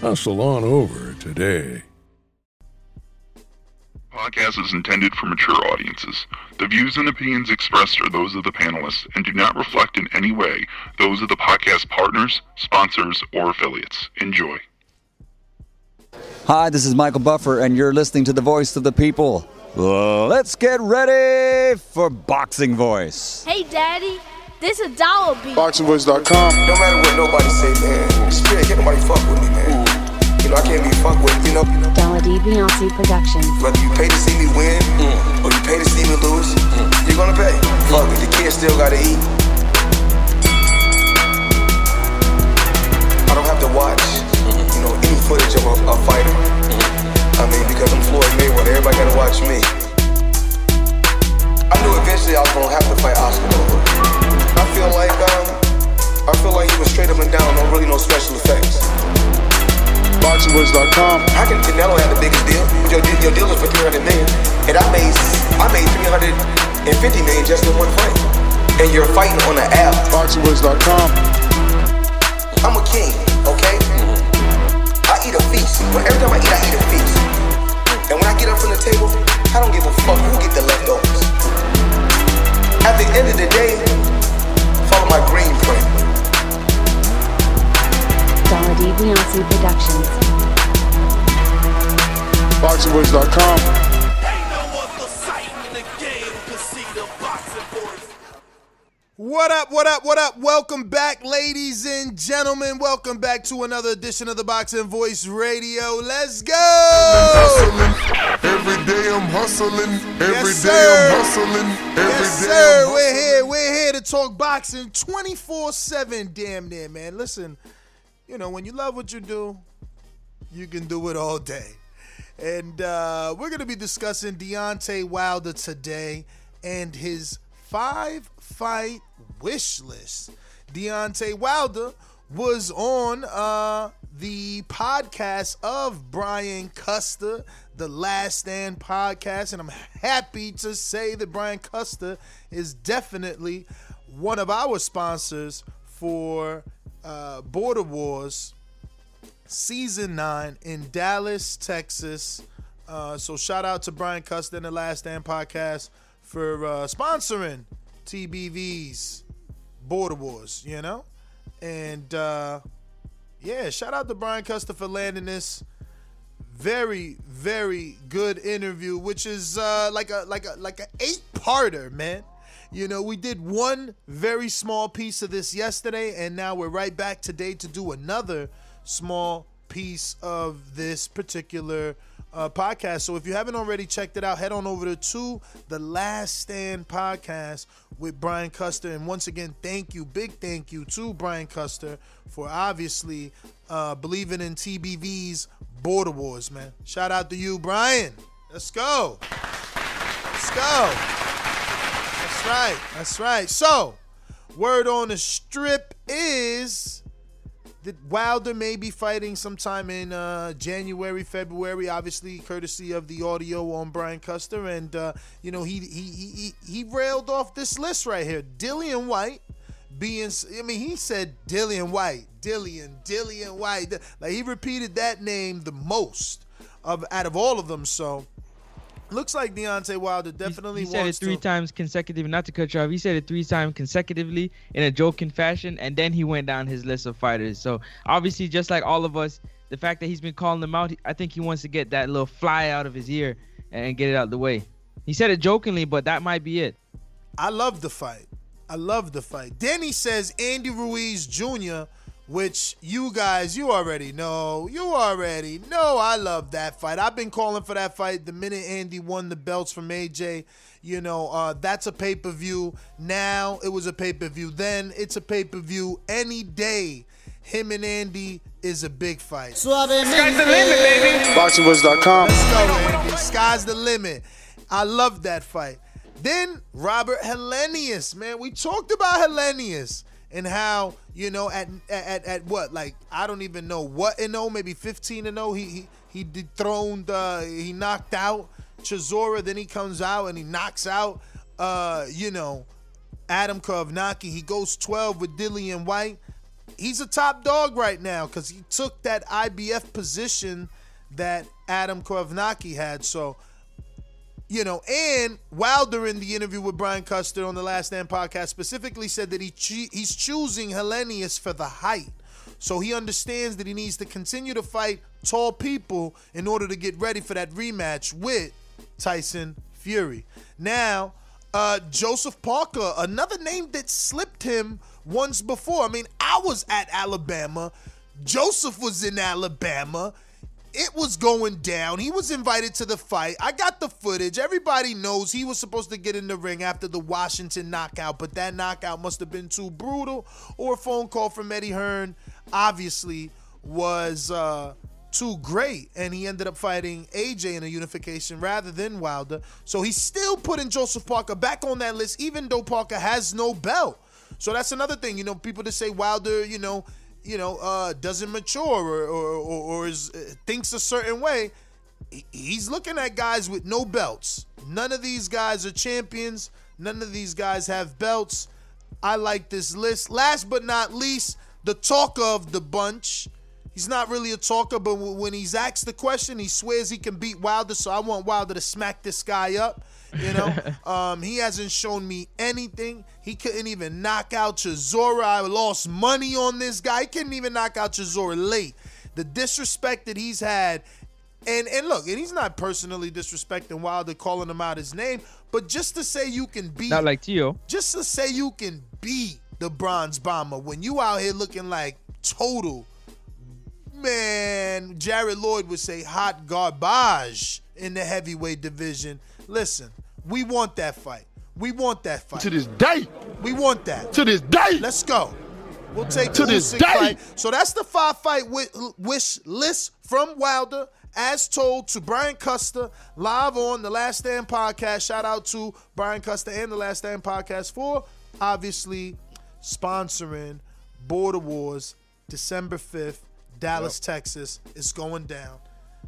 Hustle on over today. Podcast is intended for mature audiences. The views and opinions expressed are those of the panelists and do not reflect in any way those of the podcast partners, sponsors, or affiliates. Enjoy. Hi, this is Michael Buffer, and you're listening to the voice of the people. Let's get ready for Boxing Voice. Hey, Daddy, this is dollar beat. BoxingVoice.com. No matter what nobody say, man. Spirit, can't nobody fuck with me, man. You know, I can't be fucked with, you know. DiBiase Productions. Whether you pay to see me win or you pay to see me lose, you're gonna pay. Fuck it, the kids still gotta eat. I don't have to watch, you know, any footage of a, a fighter. I mean, because I'm Floyd Mayweather, everybody gotta watch me. I knew eventually I was gonna have to fight Oscar. I feel like, um, I feel like he was straight up and down, no really no special effects. BoxingVoice.com. How can Canelo have the biggest deal? Your, deal- your deal is for 300 million, and I made I made 350 million just in one fight. And you're fighting on an app. BoxingVoice.com. I'm a king, okay? What up. Welcome back, ladies and gentlemen. Welcome back to another edition of the Boxing Voice Radio. Let's go! Every day I'm hustling. Every day Yes, sir. I'm hustling. Every Yes, day sir. We're here. We're here to talk boxing 24 7. Damn near, man. Listen, you know, when you love what you do, you can do it all day. And uh, we're going to be discussing Deontay Wilder today and his five fight wish list. Deontay Wilder was on uh, the podcast of Brian Custer, the Last Stand podcast, and I'm happy to say that Brian Custer is definitely one of our sponsors for uh, Border Wars season nine in Dallas, Texas. Uh, so shout out to Brian Custer and the Last Stand podcast for uh, sponsoring TBV's Border Wars, you know? And uh, yeah, shout out to Brian Custer for landing this very, very good interview, which is uh, like a like a like an eight-parter, man. You know, we did one very small piece of this yesterday, and now we're right back today to do another small piece of this particular uh, podcast. So if you haven't already checked it out, head on over to, the Last Stand podcast with Brian Custer. And once again, thank you, big thank you to Brian Custer for obviously uh, believing in TBV's Border Wars, man. Shout out to you, Brian. Let's go. Let's go. That's right. That's right. So, word on the strip is Wilder may be fighting sometime in uh, January, February, obviously courtesy of the audio on Brian Custer, and uh, you know he he he he railed off this list right here. Dillian Whyte being, I mean, he said Dillian Whyte, Dillian, Dillian Whyte, like he repeated that name the most of out of all of them. So. Looks like Deontay Wilder definitely he said it three to. times consecutively. Not to cut you off, he said it three times consecutively in a joking fashion, and then he went down his list of fighters. So obviously, just like all of us, the fact that he's been calling them out, I think he wants to get that little fly out of his ear and get it out the way. He said it jokingly, but that might be it. I love the fight. I love the fight. Then he says Andy Ruiz Jr., which you guys, you already know. You already know I love that fight. I've been calling for that fight the minute Andy won the belts from AJ. You know, uh, that's a pay per view. Now it was a pay per view. Then it's a pay per view any day him and Andy is a big fight. Sky's the limit, baby. BoxingVoice.com. Let's go, Andy. Sky's the limit. I love that fight. Then Robert Helenius, man. We talked about Helenius and how you know at at at what? Like I don't even know what and oh maybe 15 and 0 he he, he dethroned uh he knocked out Chisora. Then he comes out and he knocks out uh you know Adam Kownacki he goes 12 with Dillian White. He's a top dog right now cuz he took that IBF position that Adam Kownacki had. So you know, and Wilder in the interview with Brian Custer on the Last Stand podcast specifically said that he he's choosing Helenius for the height. So he understands that he needs to continue to fight tall people in order to get ready for that rematch with Tyson Fury. Now, uh, Joseph Parker, another name that slipped him once before. I mean, I was at Alabama. Joseph was in Alabama it was going down. He was invited to the fight. I got the footage. Everybody knows he was supposed to get in the ring after the Washington knockout, but that knockout must have been too brutal. Or a phone call from Eddie Hearn obviously was uh, too great, and he ended up fighting AJ in a unification rather than Wilder. So he's still putting Joseph Parker back on that list, even though Parker has no belt. So that's another thing. You know, people that say Wilder, you know, you know, uh, doesn't mature or or, or, or is, uh, thinks a certain way, he's looking at guys with no belts. None of these guys are champions. None of these guys have belts. I like this list. Last but not least, the talker of the bunch. He's not really a talker, but when he's asked the question, he swears he can beat Wilder. So I want Wilder to smack this guy up. You know, um, he hasn't shown me anything. He couldn't even knock out Chisora. I lost money on this guy. He couldn't even knock out Chisora late. The disrespect that he's had, and and look, and he's not personally disrespecting Wilder, calling him out his name, but just to say you can beat, not like Tio, just to say you can beat the Bronze Bomber when you out here looking like total man. Jared Lloyd would say hot garbage in the heavyweight division. Listen, we want that fight. We want that fight. To this day. We want that. To this day. Let's go. We'll take to this day. Fight. So that's the five fight wish list from Wilder, as told to Brian Custer live on the Last Stand podcast. Shout out to Brian Custer and the Last Stand podcast for obviously sponsoring Border Wars December 5th, Dallas, yep. Texas. It's going down.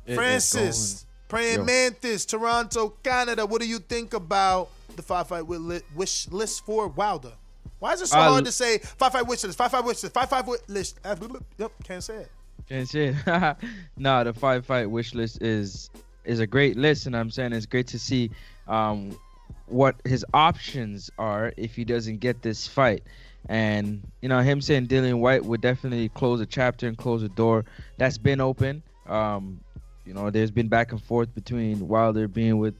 It Francis, Praying Yo. Mantis, Toronto, Canada. What do you think about the five fight wish list for Wilder? Why is it so uh, hard to say five fight wish list, five fight wish list, five five wish list? Yep, can't say it. Can't say it. no, the five fight wish list is is a great list, and I'm saying it's great to see um, what his options are if he doesn't get this fight. And you know, him saying Dillian Whyte would definitely close a chapter and close a door that's been open. Um, you know, there's been back and forth between Wilder being with,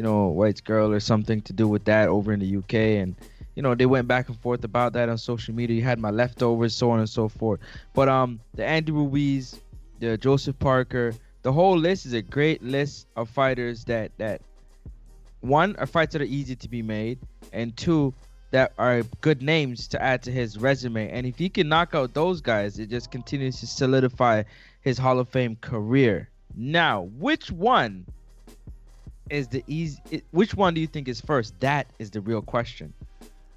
you know, Whyte's girl or something to do with that over in the UK, and you know they went back and forth about that on social media. You had my leftovers, so on and so forth. But um, the Andy Ruiz, the Joseph Parker, the whole list is a great list of fighters that that one are fights that are easy to be made, and two that are good names to add to his resume. And if he can knock out those guys, it just continues to solidify his Hall of Fame career. Now, which one is the easy? Which one do you think is first? That is the real question.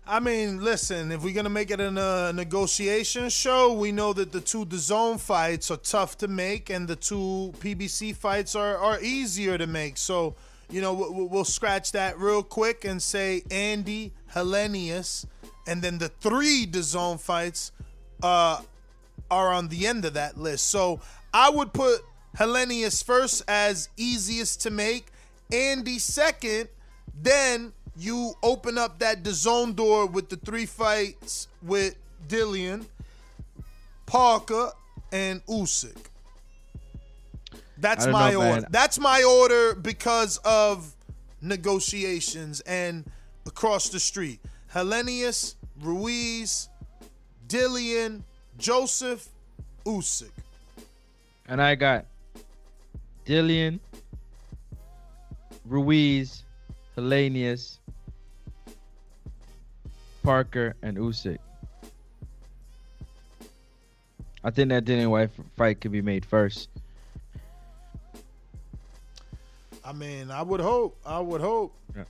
I mean, listen, if we're gonna make it in a negotiation show, we know that the two DAZN fights are tough to make, and the two PBC fights are are easier to make. So, you know, we'll, we'll scratch that real quick and say Andy Helenius, and then the three DAZN fights uh, are on the end of that list. So I would put Helenius first as easiest to make, Andy second, then you open up that DAZN door with the three fights with Dillian, Parker, and Usyk. That's my know, order. Man. That's my order because of negotiations and across the street. Helenius, Ruiz, Dillian, Joseph, Usyk. And I got Dillian, Ruiz, Helenius, Parker, and Usyk. I think that Dillian Whyte fight could be made first. I mean, I would hope. I would hope. Yeah.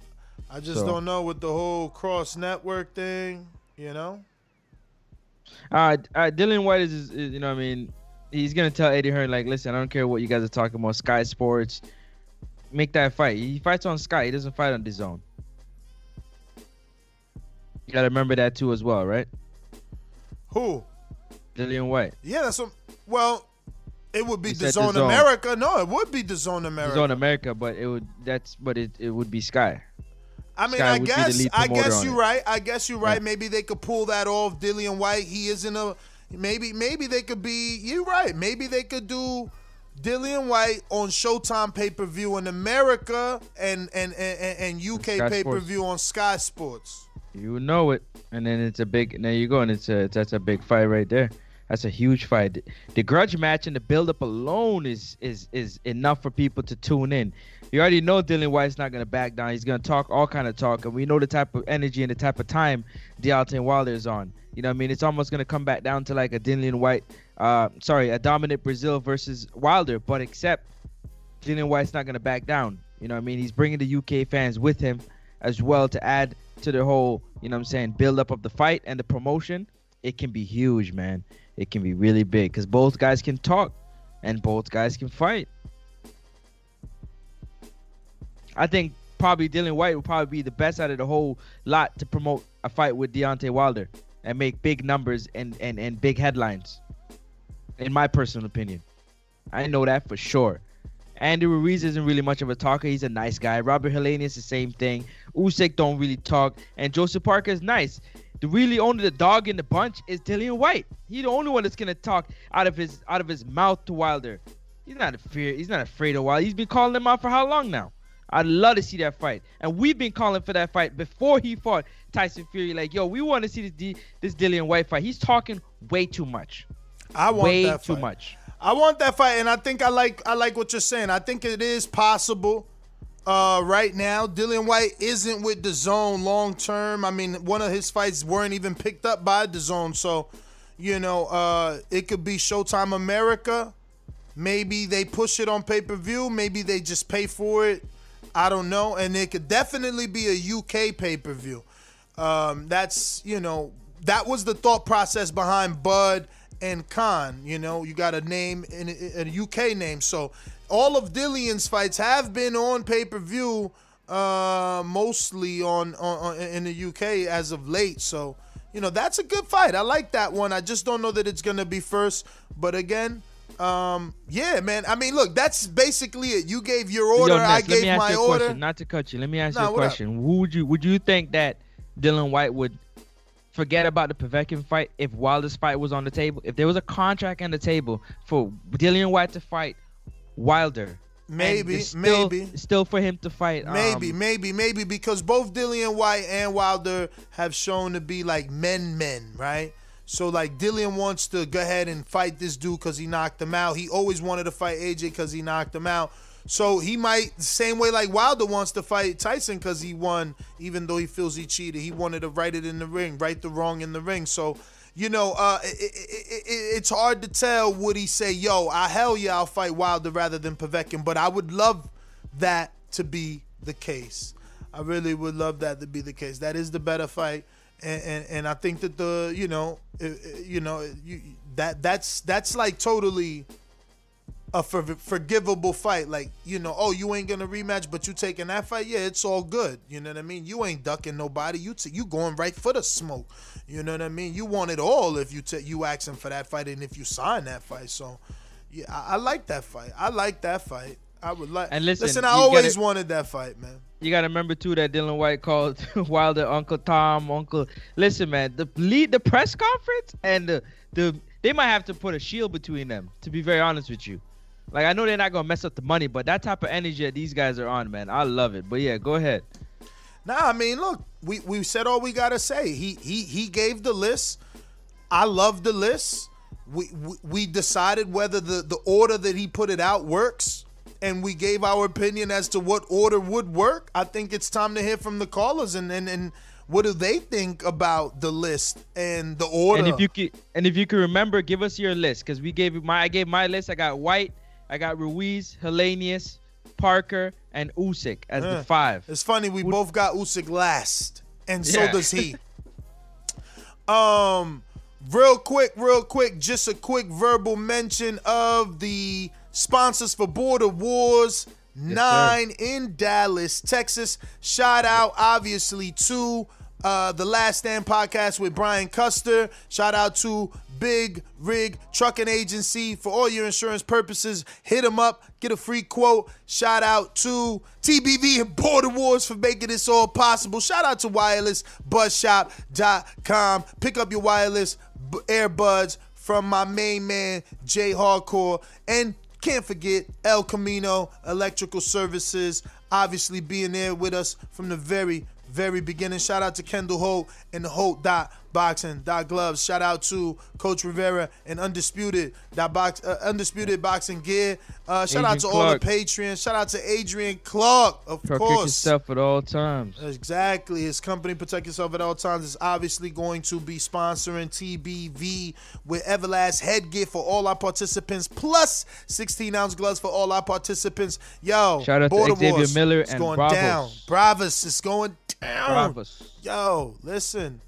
I just So- don't know with the whole cross network thing. You know. Uh, uh Dillian Whyte is, is, you know, I mean, he's gonna tell Eddie Hearn like, listen, I don't care what you guys are talking about. Sky Sports, make that fight. He fights on Sky. He doesn't fight on the zone. You gotta remember that too as well, right? Who? Dillian Whyte. Yeah, that's what. Well, it would be the Zone. America. No, it would be the Zone America. On America, but it would that's but it, it would be Sky. I mean, Sky I would be the guess I guess you're right. I guess you're right. Yeah. Maybe they could pull that off. Dillian Whyte, he isn't a. Maybe maybe they could be. You're right. Maybe they could do Dillian Whyte on Showtime pay per view in America and and and, and UK pay per view on Sky Sports. You know it, and then it's a big. There you go, and it's a that's a big fight right there. That's a huge fight. The, grudge match and the build-up alone is is is enough for people to tune in. You already know Dillian Whyte's not gonna back down. He's gonna talk all kind of talk, and we know the type of energy and the type of time Deontay Wilder is on. You know, what I mean, it's almost gonna come back down to like a Dillian Whyte, uh, sorry, a Dominic Breazeale versus Wilder, but except Dillian Whyte's not gonna back down. You know, what I mean, he's bringing the UK fans with him as well to add to the whole, you know what I'm saying, build up of the fight and the promotion. It can be huge, man. It can be really big because both guys can talk and both guys can fight. I think probably Dillian Whyte will probably be the best out of the whole lot to promote a fight with Deontay Wilder and make big numbers and, and, and big headlines. In my personal opinion. I know that for sure. Andy Ruiz isn't really much of a talker. He's a nice guy. Robert Helenius, is the same thing. Usyk don't really talk. And Joseph Parker is nice. The really only the dog in the bunch is Dillian Whyte. He's the only one that's gonna talk out of his out of his mouth to Wilder. He's not afraid. He's not afraid of Wilder. He's been calling him out for how long now? I'd love to see that fight. And we've been calling for that fight before he fought Tyson Fury. Like, yo, we want to see this D, this Dillian Whyte fight. He's talking way too much. I want way that too fight. much. I want that fight, and I think I like I like what you're saying. I think it is possible. Uh, right now, Dillian Whyte isn't with the zone long term. I mean, one of his fights weren't even picked up by the zone, so you know, uh, it could be Showtime America. Maybe they push it on pay per view. Maybe they just pay for it. I don't know, and it could definitely be a UK pay per view. Um, that's you know that was the thought process behind Bud and Khan. You know, you got a name in a, a UK name, so all of Dillian's fights have been on pay per view, uh, mostly on, on on in the UK as of late. So you know that's a good fight. I like that one. I just don't know that it's gonna be first, but again. Um. Yeah, man. I mean, look. That's basically it. You gave your order. Yo, Ness, I let me gave ask my you a order. question. Not to cut you. Let me ask Nah, you a up? question. Who would you would you think that Dillian Whyte would forget about the Povetkin fight if Wilder's fight was on the table? If there was a contract on the table for Dillian Whyte to fight Wilder, Maybe, still, maybe. still for him to fight. Maybe, um, maybe, maybe because both Dillian Whyte and Wilder have shown to be like men, men, right? So like Dillian wants to go ahead and fight this dude because he knocked him out. He always wanted to fight AJ because he knocked him out. So he might same way like Wilder wants to fight Tyson because he won, even though he feels he cheated. He wanted to right it in the ring, right the wrong in the ring. So you know, uh, it, it, it, it's hard to tell. Would he say, "Yo, I hell yeah, I'll fight Wilder rather than Povetkin"? But I would love that to be the case. I really would love that to be the case. That is the better fight, and and, and I think that the you know you know you, that that's that's like totally a for, forgivable fight. Like you know, oh you ain't gonna rematch, but you taking that fight, yeah, it's all good. You know what I mean? You ain't ducking nobody. You t- you going right for the smoke. You know what I mean? You want it all if you t- you asking for that fight and if you sign that fight. So yeah, I, I like that fight. I like that fight. I would like. And listen, listen I always gotta- wanted that fight, man. You gotta remember too that Dillian Whyte called Wilder Uncle Tom, Uncle. Listen, man, the lead the press conference and the the they might have to put a shield between them. To be very honest with you, like I know they're not gonna mess up the money, but that type of energy that these guys are on, man, I love it. But yeah, go ahead. Nah, I mean, look, we we said all we gotta say. He he he gave the list. I love the list. We we, we decided whether the the order that he put it out works, and we gave our opinion as to what order would work. I think it's time to hear from the callers and and and what do they think about the list and the order? And if you can, and if you can remember, give us your list because we gave you my. I gave my list. I got Whyte, I got Ruiz, Helenius, Parker, and Usyk as Yeah. the five. It's funny we both got Usyk last, and so Yeah. does he. um, real quick, real quick, just a quick verbal mention of the sponsors for Border Wars Nine in Dallas, Texas. Shout out, obviously, to uh, the Last Stand podcast with Brian Custer. Shout out to Big Rig Trucking Agency for all your insurance purposes. Hit them up, get a free quote. Shout out to TBV and Border Wars for making this all possible. Shout out to wirelessbuzzshop.com. Pick up your wireless earbuds from my main man, Jay Hardcore. And can't forget El Camino Electrical Services, obviously being there with us from the very, very beginning. Shout out to Kendall Holt and the Holt dot boxing dot gloves. Shout out to Coach Rivera and Undisputed dot box uh, Undisputed Boxing Gear. Uh, shout out Adrian to all the Clark. Patrons. Shout out to Adrian Clark, of Protect course. yourself at all times. Exactly. His company, Protect Yourself at All Times, is obviously going to be sponsoring TBV with Everlast headgear for all our participants, plus 16 ounce gloves for all our participants. Yo, Shout out to Border Xavier Wars, Miller it's and going Bravos. down. Bravos is going down. Bravos. Yo, listen.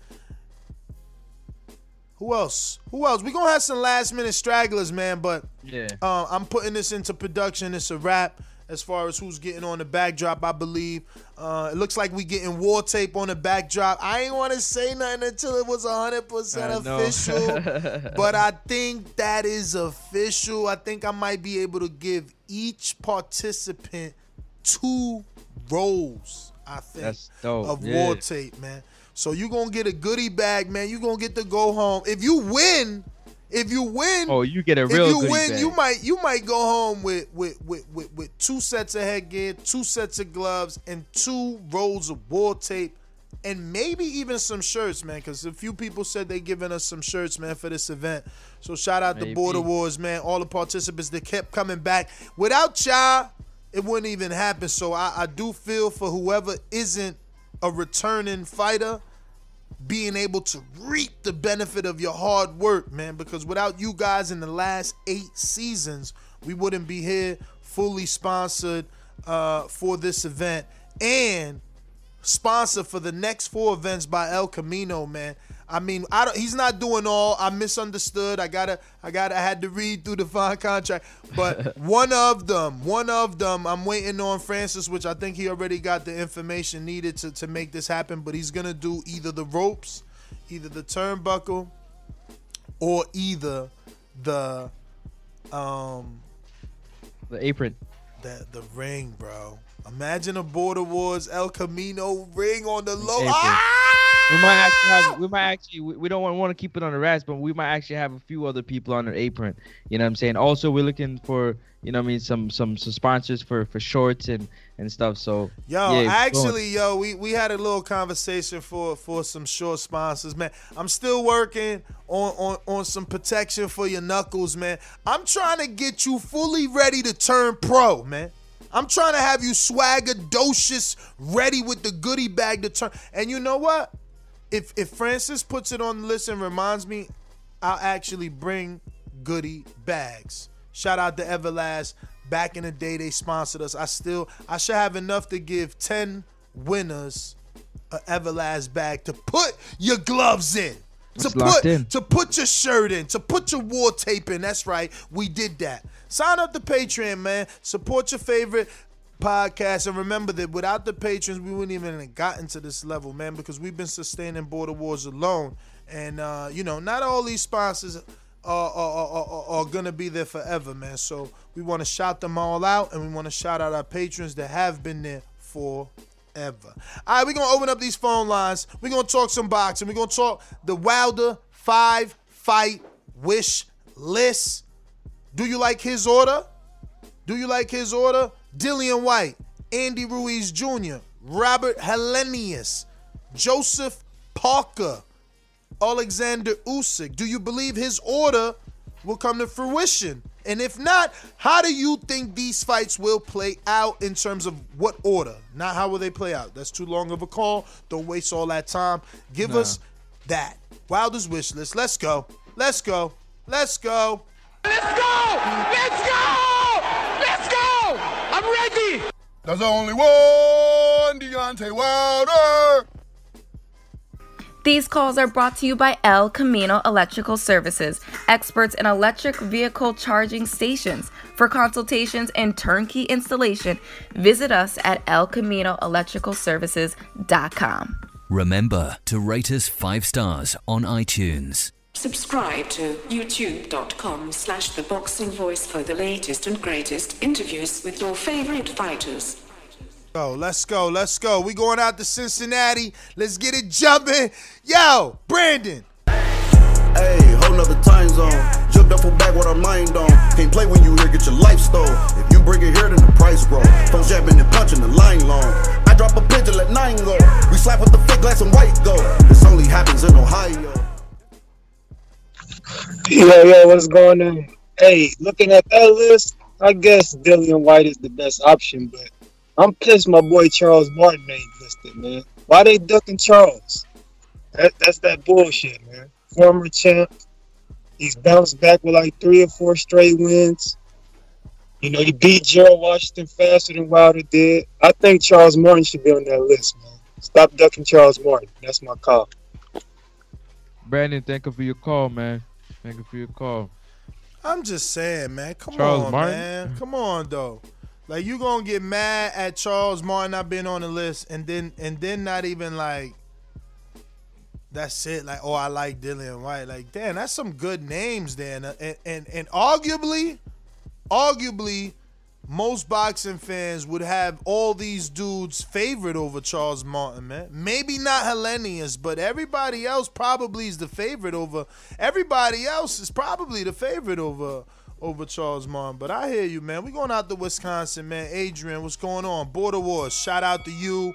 Who else? Who else? we going to have some last minute stragglers, man, but Yeah. uh, I'm putting this into production. It's a wrap as far as who's getting on the backdrop, I believe. Uh, it looks like we getting war tape on the backdrop. I ain't want to say nothing until it was 100% official, but I think that is official. I think I might be able to give each participant two rolls, I think, That's dope. of Yeah. war tape, man. So you going to get a goodie bag, man. you going to get to go home. If you win, if you win, Oh, you get a real if you win, bag. you might you might go home with with, with with with two sets of headgear, two sets of gloves, and two rolls of war tape, and maybe even some shirts, man. Because a few people said they giving us some shirts, man, for this event. So shout out to Border Wars, man. All the participants that kept coming back. Without y'all, it wouldn't even happen. So I, I do feel for whoever isn't a returning fighter being able to reap the benefit of your hard work, man. Because without you guys in the last eight seasons, we wouldn't be here fully sponsored uh, for this event and sponsored for the next four events by El Camino, man. I mean, I don't. He's not doing all. I misunderstood. I gotta. I gotta. I had to read through the fine contract. But one of them, one of them, I'm waiting on Francis, which I think he already got the information needed to to make this happen. But he's gonna do either the ropes, either the turnbuckle, or either the um the apron. the the ring, bro. Imagine a Border Wars El Camino ring on the low. Ah! We might actually have. We might actually. We, don't want, want to keep it on the rats, but we might actually have a few other people on their apron. You know what I'm saying? Also, we're looking for. You know what I mean? Some some some sponsors for for shorts and and stuff. So Yo, yeah, actually, yo, we, we had a little conversation for for some short sponsors, man. I'm still working on, on on some protection for your knuckles, man. I'm trying to get you fully ready to turn pro, man. I'm trying to have you swaggadocious, ready with the goodie bag to turn. And you know what? If if Francis puts it on the list and reminds me, I'll actually bring goodie bags. Shout out to Everlast. Back in the day, they sponsored us. I still, I should have enough to give 10 winners a Everlast bag to put your gloves in. To It's put in. to put your shirt in, to put your war tape in. That's right. We did that. Sign up to Patreon, man. Support your favorite podcast. And remember that without the patrons, we wouldn't even have gotten to this level, man, because we've been sustaining Border Wars alone. And, uh, you know, not all these sponsors are, are, are, are, to be there forever, man. So we want to shout them all out, and we want to shout out our patrons that have been there forever. All right, we're going to open up these phone lines. We're going to talk some boxing. We're going to talk the Wilder five fight wish list. Do you like his order? Do you like his order? Dillian Whyte, Andy Ruiz Jr., Robert Helenius, Joseph Parker, Alexander Usyk. Do you believe his order will come to fruition? And if not, how do you think these fights will play out in terms of what order? Not how will they play out. That's too long of a call. Don't waste all that time. Give Nah. us that. Wilder's wish list. Let's go. Let's go. Let's go. Let's go! Let's go! Let's go! I'm ready! There's only one Deontay Wilder. These calls are brought to you by El Camino Electrical Services, experts in electric vehicle charging stations. For consultations and turnkey installation, visit us at elcaminoelectricalservices.com. Remember to rate us five stars on iTunes. Subscribe to youtube.com slash the boxing voice for the latest and greatest interviews with your favorite fighters. Go, let's go, let's go. We going out to Cincinnati. Let's get it jumping. Yo, Brandon. Hey, whole nother time zone. Jump duffel back with our mind on. Can't play when you here, get your life stole. If you bring it here, then the price grow. Phone jabbing and punching the line long. I drop a pitch and let nine go. We slap with the fake glass and white go. This only happens in Ohio. Yo, yo, what's going on? Hey, looking at that list, I guess Dillian Whyte is the best option, but I'm pissed my boy Charles Martin ain't listed, man. Why they ducking Charles? That, that's that bullshit, man. Former champ. He's bounced back with like three or four straight wins. You know, he beat Gerald Washington faster than Wilder did. I think Charles Martin should be on that list, man. Stop ducking Charles Martin. That's my call. Brandon, thank you for your call, man. Thank you for your call. I'm just saying, man. Come Charles on, Martin? man. Come on, though. Like you gonna get mad at Charles Martin not being on the list, and then and then not even like that's it. Like, oh, I like Dillian Whyte. Like, damn, that's some good names, then. Uh, and and and arguably, arguably, most boxing fans would have all these dudes favorite over Charles Martin, man. Maybe not Helenius, but everybody else probably is the favorite over. Everybody else is probably the favorite over over Charles Martin. But I hear you, man. We going out to Wisconsin, man. Adrian, what's going on? Border Wars. Shout out to you.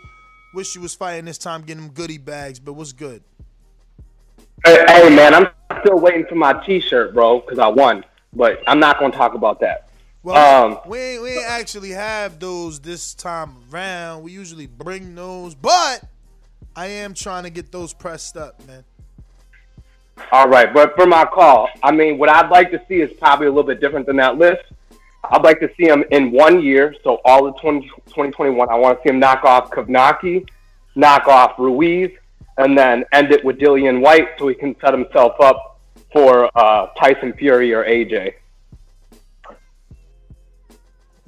Wish you was fighting this time, getting them goodie bags. But what's good? Hey, hey, man, I'm still waiting for my T-shirt, bro, because I won. But I'm not gonna talk about that. Well, Um, we we ain't actually have those this time around. We usually bring those, but I am trying to get those pressed up, man. All right, but for my call, I mean, what I'd like to see is probably a little bit different than that list. I'd like to see him in one year, so all of 20, 2021. I want to see him knock off Kownacki, knock off Ruiz, and then end it with Dillian Whyte so he can set himself up for uh, Tyson Fury or AJ.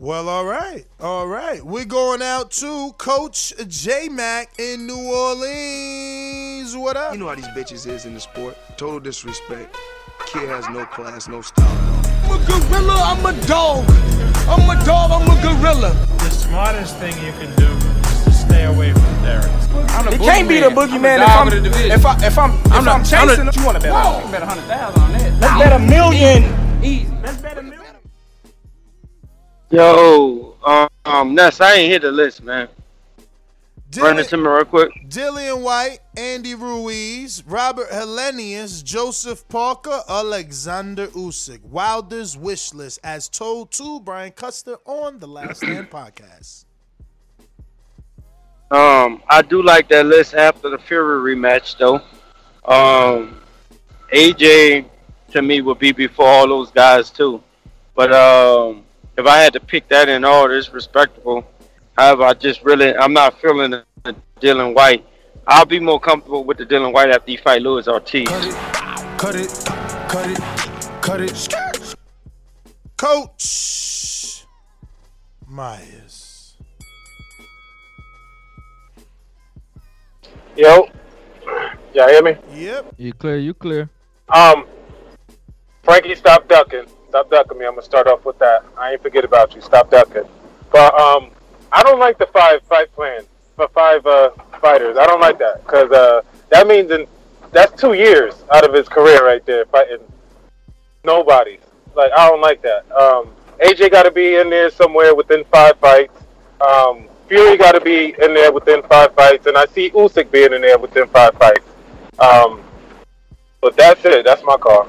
Well, all right, all right. We're going out to Coach J Mac in New Orleans. What up? You know how these bitches is in the sport. Total disrespect. Kid has no class, no style. I'm a gorilla, I'm a dog. I'm a dog, I'm a gorilla. The smartest thing you can do is to stay away from Derek. It can't be the boogeyman if I'm if I if I'm if I'm, not- I'm chasing. not- you want to bet? Whoa. on- Bet a hundred thousand on that. Let's bet a million. Easy. Let's bet a million. Yo, um, um, Ness, I ain't hit the list, man. Run it to me real quick. Dillian Whyte, Andy Ruiz, Robert Helenius, Joseph Parker, Alexander Usyk. Wilder's wish list, as told to Brian Custer on the Last Stand podcast. Um, I do like that list after the Fury rematch, though. Um, AJ to me would be before all those guys too. But um, if I had to pick that in order, it's respectable. However, I just really I'm not feeling the Dillian Whyte. I'll be more comfortable with the Dillian Whyte after he fight Louis Ortiz. Cut it, cut it, cut it, cut it. Coach Myers. Yo, y'all hear me? Yep. You clear? You clear? Um, Frankie, stop ducking. Stop ducking me. I'm gonna start off with that. I ain't forget about you. Stop ducking. But um, I don't like the five fight plan for five uh, fighters. I don't like that because uh, that means in, that's two years out of his career right there fighting nobody. Like I don't like that. Um, AJ got to be in there somewhere within five fights. Um, Fury got to be in there within five fights, and I see Usyk being in there within five fights. Um, but that's it. That's my call.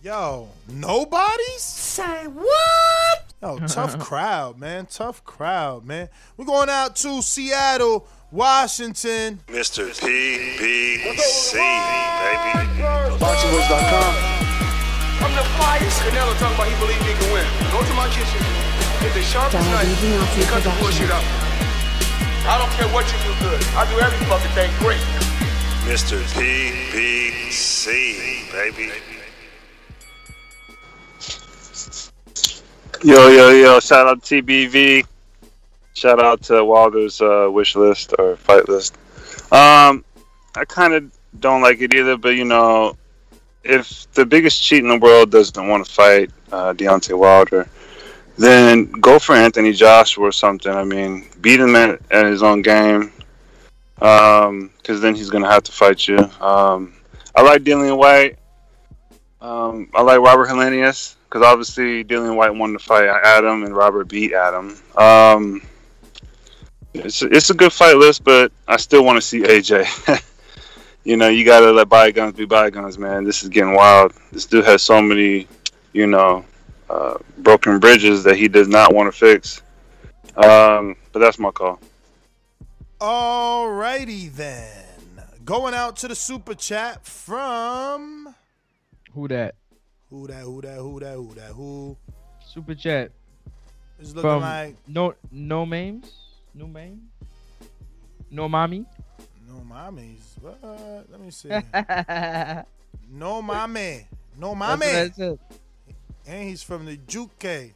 Yo, nobody's? Say what? Yo, tough crowd, man. Tough crowd, man. We're going out to Seattle, Washington. Mr. PBC, baby. BoxingVoice.com. I'm the flyest. Canelo talking about he believe he can win. Go to my kitchen. Get the sharpest knife. DiBiase and Cut the bullshit Productions. out. I don't care what you do good. I do every fucking thing great. Mr. PBC, baby. Yo, yo, yo! Shout out to TBV. Shout out to Wilder's uh, wish list or fight list. Um, I kind of don't like it either, but you know, if the biggest cheat in the world doesn't want to fight uh, Deontay Wilder, then go for Anthony Joshua or something. I mean, beat him at, at his own game, because then he's gonna have to fight you. Um, I like Dillian Whyte. Um, I like Robert Helenius because obviously Dillian Whyte won the fight Adam and Robert beat Adam. Um, it's it's a good fight list, but I still want to see AJ. you know, you gotta let bygones be bygones, man. This is getting wild. This dude has so many, you know, uh, broken bridges that he does not want to fix. Um, but that's my call. Alrighty then. Going out to the super chat from Who that? Who that, who that, who that, who that, who. Super chat. It's looking From like no no names, no name, no mommy. no mommies. What? Let me see. no mommy. No That's mommy. what I. And he's from the Juke.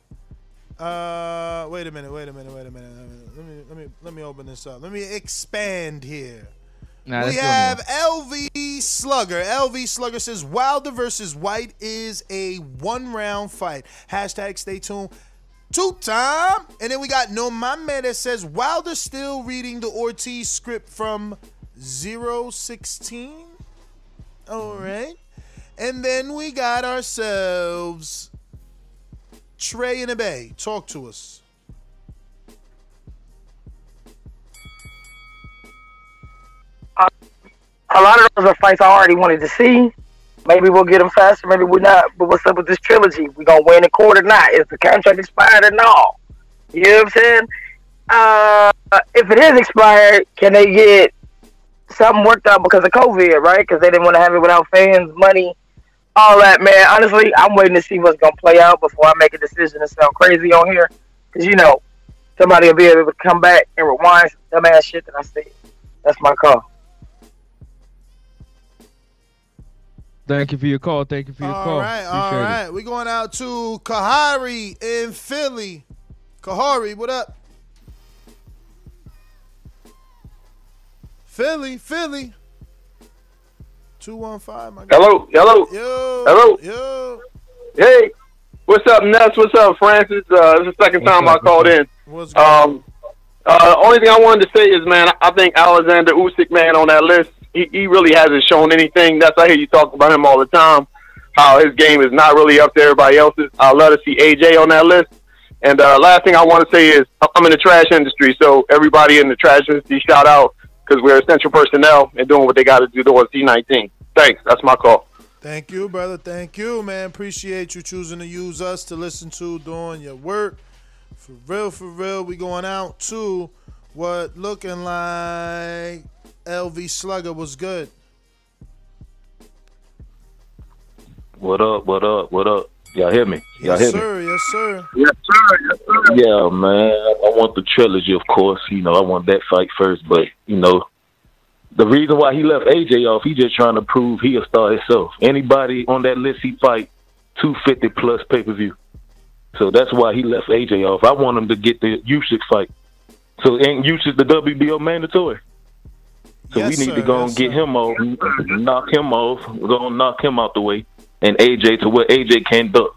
Uh, wait a minute, wait a minute, wait a minute. Let me let me let me open this up. Let me expand here. Nah, we have LV Slugger. LV Slugger says Wilder versus Whyte is a one round fight. Hashtag stay tuned. Two time. And then we got No Mame that says Wilder still reading the Ortiz script from 016. All right. And then we got ourselves Trey in the Bay. Talk to us. A lot of those are fights I already wanted to see. Maybe we'll get them faster, maybe we're not. But what's up with this trilogy? We gonna win in court or not? Is the contract expired or no? You know what I'm saying? Uh, if it is expired, can they get something worked out because of COVID, right? Because they didn't want to have it without fans, money, all that, man. Honestly, I'm waiting to see what's gonna play out before I make a decision to sound crazy on here. Because you know, somebody will be able to come back and rewind some dumbass shit that I said. That's my call. Thank you for your call. Thank you for your All call. right, all Appreciate it. We're going out to Kahari in Philly. Kahari, what up? Philly, Philly. 215, my guy. Hello, hello, Yo, hello. Yo. Hey, what's up, Ness? What's up, Francis? Uh, this is the second time I called in. What's Um, uh, only thing I wanted to say is, man, I think Alexander Usyk, man, on that list, he, he really hasn't shown anything. That's I hear you talk about him all the time. How his game is not really up to everybody else's. I love to see AJ on that list. And uh, last thing I want to say is, I'm in the trash industry, so everybody in the trash industry, shout out because we're essential personnel and doing what they got to do towards C19. Thanks. That's my call. Thank you, brother. Thank you, man. Appreciate you choosing to use us to listen to doing your work. For real, for real. We going out to what looking like LV Slugger was good. What up? What up? What up? Y'all hear me? Y'all Yes, hear me? Yes, sir. Yes, sir. Yes, sir. Yeah, man. I want the trilogy, of course. You know, I want that fight first, but you know, the reason why he left AJ off, he just trying to prove he a star himself. Anybody on that list, he fight two fifty plus pay per view. So that's why he left AJ off. I want him to get the Usyk fight. So ain't Usyk the WBO mandatory? So Yes, we need sir. to go and get sir. him off, knock him off, go and knock him out the way, and AJ to what AJ can't do.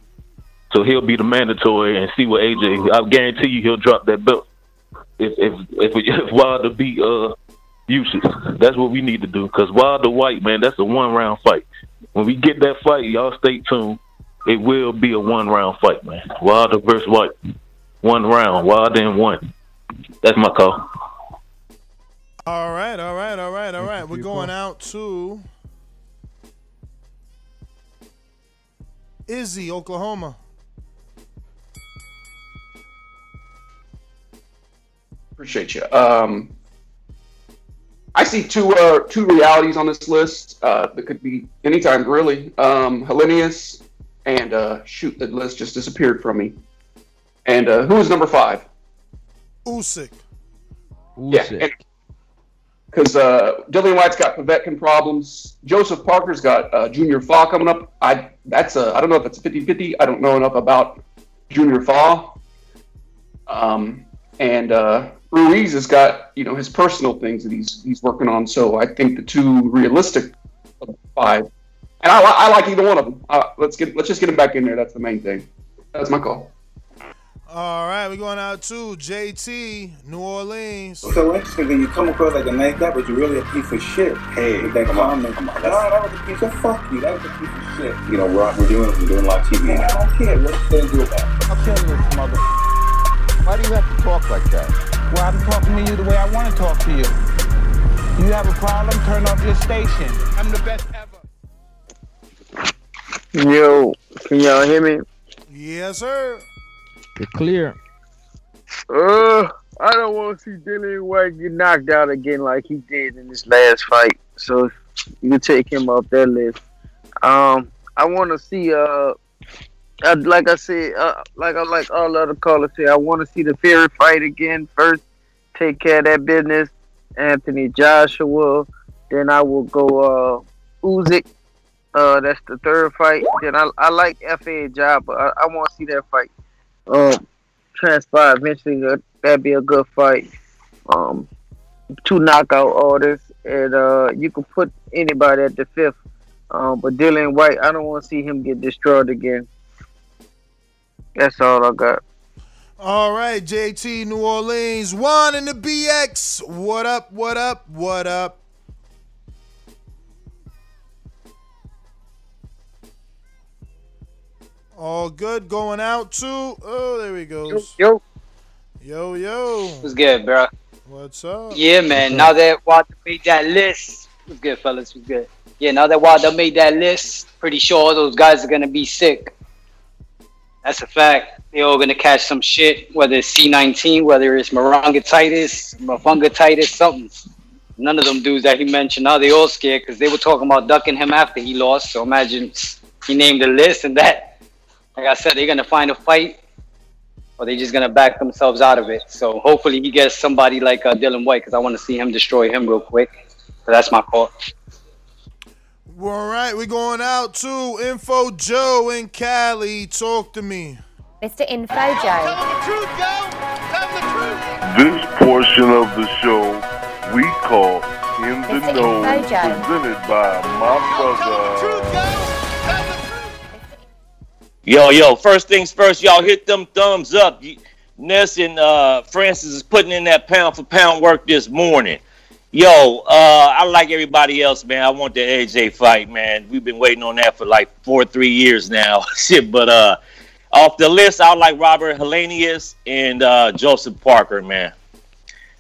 So he'll be the mandatory and see what AJ. I guarantee you he'll drop that belt if if if, if Wilder beat uh Usyk. That's what we need to do because Wilder Whyte man, that's a one round fight. When we get that fight, y'all stay tuned. It will be a one round fight, man. Wilder versus Whyte, one round. Wilder in one. That's my call. All right, all right, all right, all right. We're going out to Izzy, Oklahoma. Appreciate you. Um, I see two uh, two realities on this list uh, that could be anytime really. Um, Helenius and uh, shoot, the list just disappeared from me. And uh, who is number five? Usyk. Yeah, because uh, Dillian Whyte's got Povetkin problems. Joseph Parker's got uh, Junior Fa coming up. I that's a I don't know if it's 50-50. I don't know enough about Junior Fa. Um, and uh, Ruiz has got you know his personal things that he's he's working on. So I think the two realistic five, and I, I like either one of them. Uh, let's get let's just get him back in there. That's the main thing. That's my call. All right, we're going out to JT, New Orleans. So interesting that you come across like a nice guy, but you're really a piece of shit. Hey, with that comment. Come on, no, that was a piece of fuck you. That was a piece of shit. You know, Rob, we're doing we're doing live TV. Man, I don't care. What's going to do about it? I'll tell you this, mother. Why do you have to talk like that? Well, I'm talking to you the way I want to talk to you. You have a problem? Turn off your station. I'm the best ever. Yo, can y'all hear me? Yes, sir. Clear. Uh, I don't want to see Dillian Whyte get knocked out again like he did in this last fight. So you can take him off that list. Um, I want to see uh, like I said, uh, like I like all other callers say, I want to see the Fury fight again first. Take care of that business, Anthony Joshua. Then I will go uh, Usyk. Uh, that's the third fight. Then I, I like FA job, but I, I want to see that fight um, transpire eventually. That'd be a good fight. Um, two knockout orders, and uh, you can put anybody at the fifth. Um, but Dillian Whyte, I don't want to see him get destroyed again. That's all I got. All right, JT, New Orleans, Juan in the BX. What up? What up? What up? All good. Going out to. Oh, there he goes. Yo. Yo, yo. What's good, bro? What's up? Yeah, man. Now that Wilder made that list, what's good, fellas? What's good? Yeah, now that Wilder made that list, pretty sure all those guys are gonna be sick. That's a fact. They're all gonna catch some shit, whether it's C19, whether it's marangatitis, mafungatitis, something. None of them dudes that he mentioned, now they all scared because they were talking about ducking him after he lost. So imagine he named the list and that, like I said, they're gonna find a fight or they're just gonna back themselves out of it. So hopefully he gets somebody like uh, Dillian Whyte because I want to see him destroy him real quick. So that's my call. All right, we're going out to Info Joe in Cali. Talk to me. Mr. Info Joe. This portion of the show we call In the Mr. Know, Info presented by my brother. Yo, yo, first things first, y'all hit them thumbs up. Ness and uh, Francis is putting in that pound for pound work this morning. Yo, uh, I like everybody else, man. I want the AJ fight, man. We've been waiting on that for like four, or three years now. Shit, but uh, off the list, I like Robert Helenius and uh, Joseph Parker, man.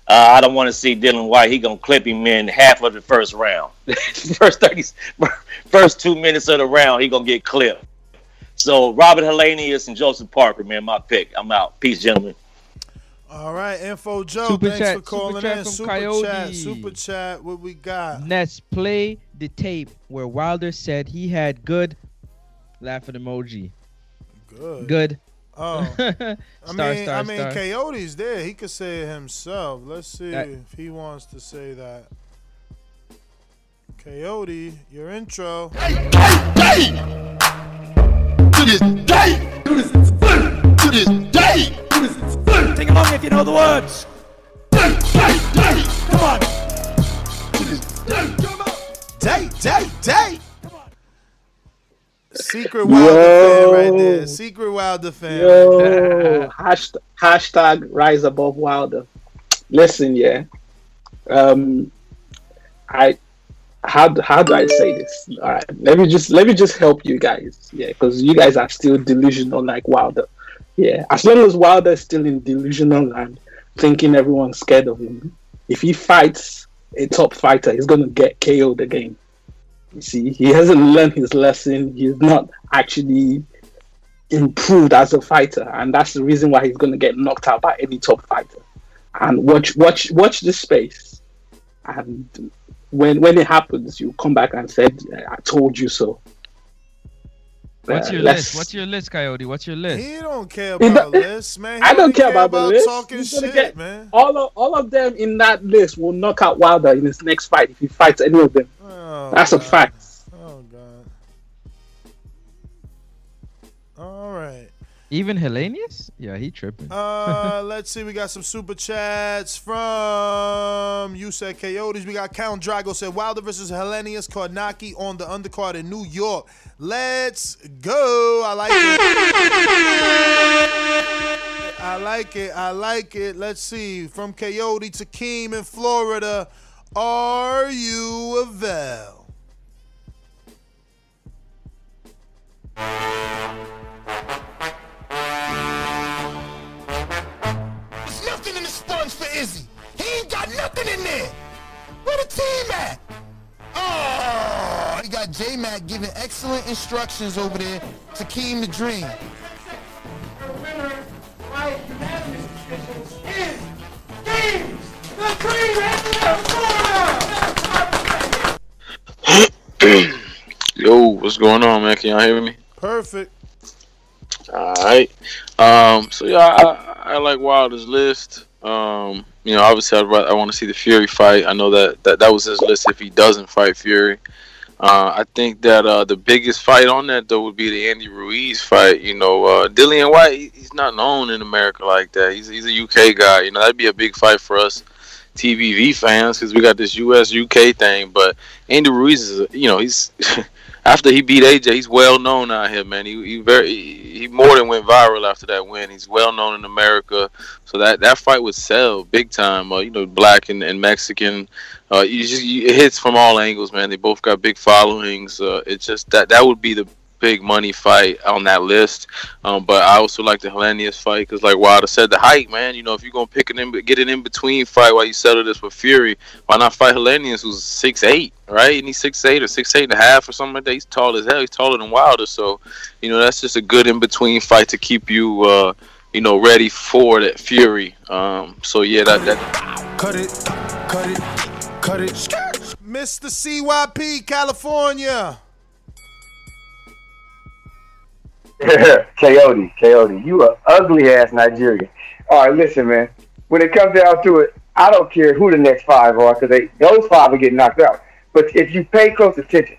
Uh, I don't want to see Dillian Whyte. He gonna clip him in half of the first round. first thirty, first two minutes of the round, he gonna get clipped. So Robert Helenius and Joseph Parker, man, my pick. I'm out. Peace, gentlemen. All right, Info Joe. Super thanks chat, for calling super in. from Super Coyote. chat. Super chat. What we got? Let's play the tape where Wilder said he had good laughing emoji. Good. Good. Oh, I mean, star, I mean, star. Coyote's there. He could say it himself. Let's see That- if he wants to say that. Coyote, your intro. To this day, to this to this day, to this Sing along if you know the words. Come on. To this Day, day, day. Secret Wilder fan right there. Secret Wilder fan. Yo, hashtag, hashtag rise above Wilder. Listen, yeah. Um, I how how do I say this? All right, let me just let me just help you guys, yeah, because you guys are still delusional like Wilder. Yeah, as long as Wilder is still in delusional land, thinking everyone's scared of him, if he fights a top fighter, he's gonna get KO'd again. You see, he hasn't learned his lesson. He's not actually improved as a fighter, and that's the reason why he's to get knocked out by any top fighter. And watch, watch, watch this space, and when when it happens, you come back and said, "I told you so." What's Uh, your list? What's your list, Coyote? What's your list? He don't care about don't- lists, man. He I don't only care about the list. talking shit, get- man. All of all of them in that list will knock out Wilder in his next fight if he fights any of them. Oh, That's a fact. Even Helenius? Yeah, he tripping. Uh, let's see. We got some super chats from you said Coyotes. We got Count Drago said Wilder versus Helenius Kownacki on the undercard in New York. Let's go. I like it. I like it. I like it. Let's see. From Coyote to Keem in Florida. Are you Vel? Got J Mac giving excellent instructions over there to Keem the Dream. Yo, what's going on, man? Can y'all hear me? Perfect. All right. Um. So yeah, I, I like Wilder's list. Um. You know, obviously, I I want to see the Fury fight. I know that, that that was his list if he doesn't fight Fury. Uh, I think that uh, the biggest fight on that though would be the Andy Ruiz fight. You know, uh, Dillian Whyte, he's not known in America like that. He's he's a UK guy. You know, that'd be a big fight for us TBV fans because we got this US UK thing. But Andy Ruiz is, you know, he's after he beat AJ, he's well known out here, man. He, he very he, more than went viral after that win. He's well known in America, so that that fight would sell big time. Uh, you know, black and, and Mexican. Uh, you just you, it hits from all angles, man. They both got big followings. Uh, it's just that that would be the big money fight on that list. Um, but I also like the Helenius fight because, like Wilder said, the height, man. You know, if you're gonna pick an in, get an in between fight while you settle this with Fury, why not fight Helenius, who's six eight, right? And he's six eight or six eight and a half or something like that. He's tall as hell. He's taller than Wilder, so you know that's just a good in between fight to keep you, uh, you know, ready for that Fury. Um, so yeah, that that Cut it, cut it, cut it. Mr. CYP, California. Coyote, Coyote, you a ugly ass Nigerian. All right, listen, man. When it comes down to it, I don't care who the next five are because those five are getting knocked out. But if you pay close attention,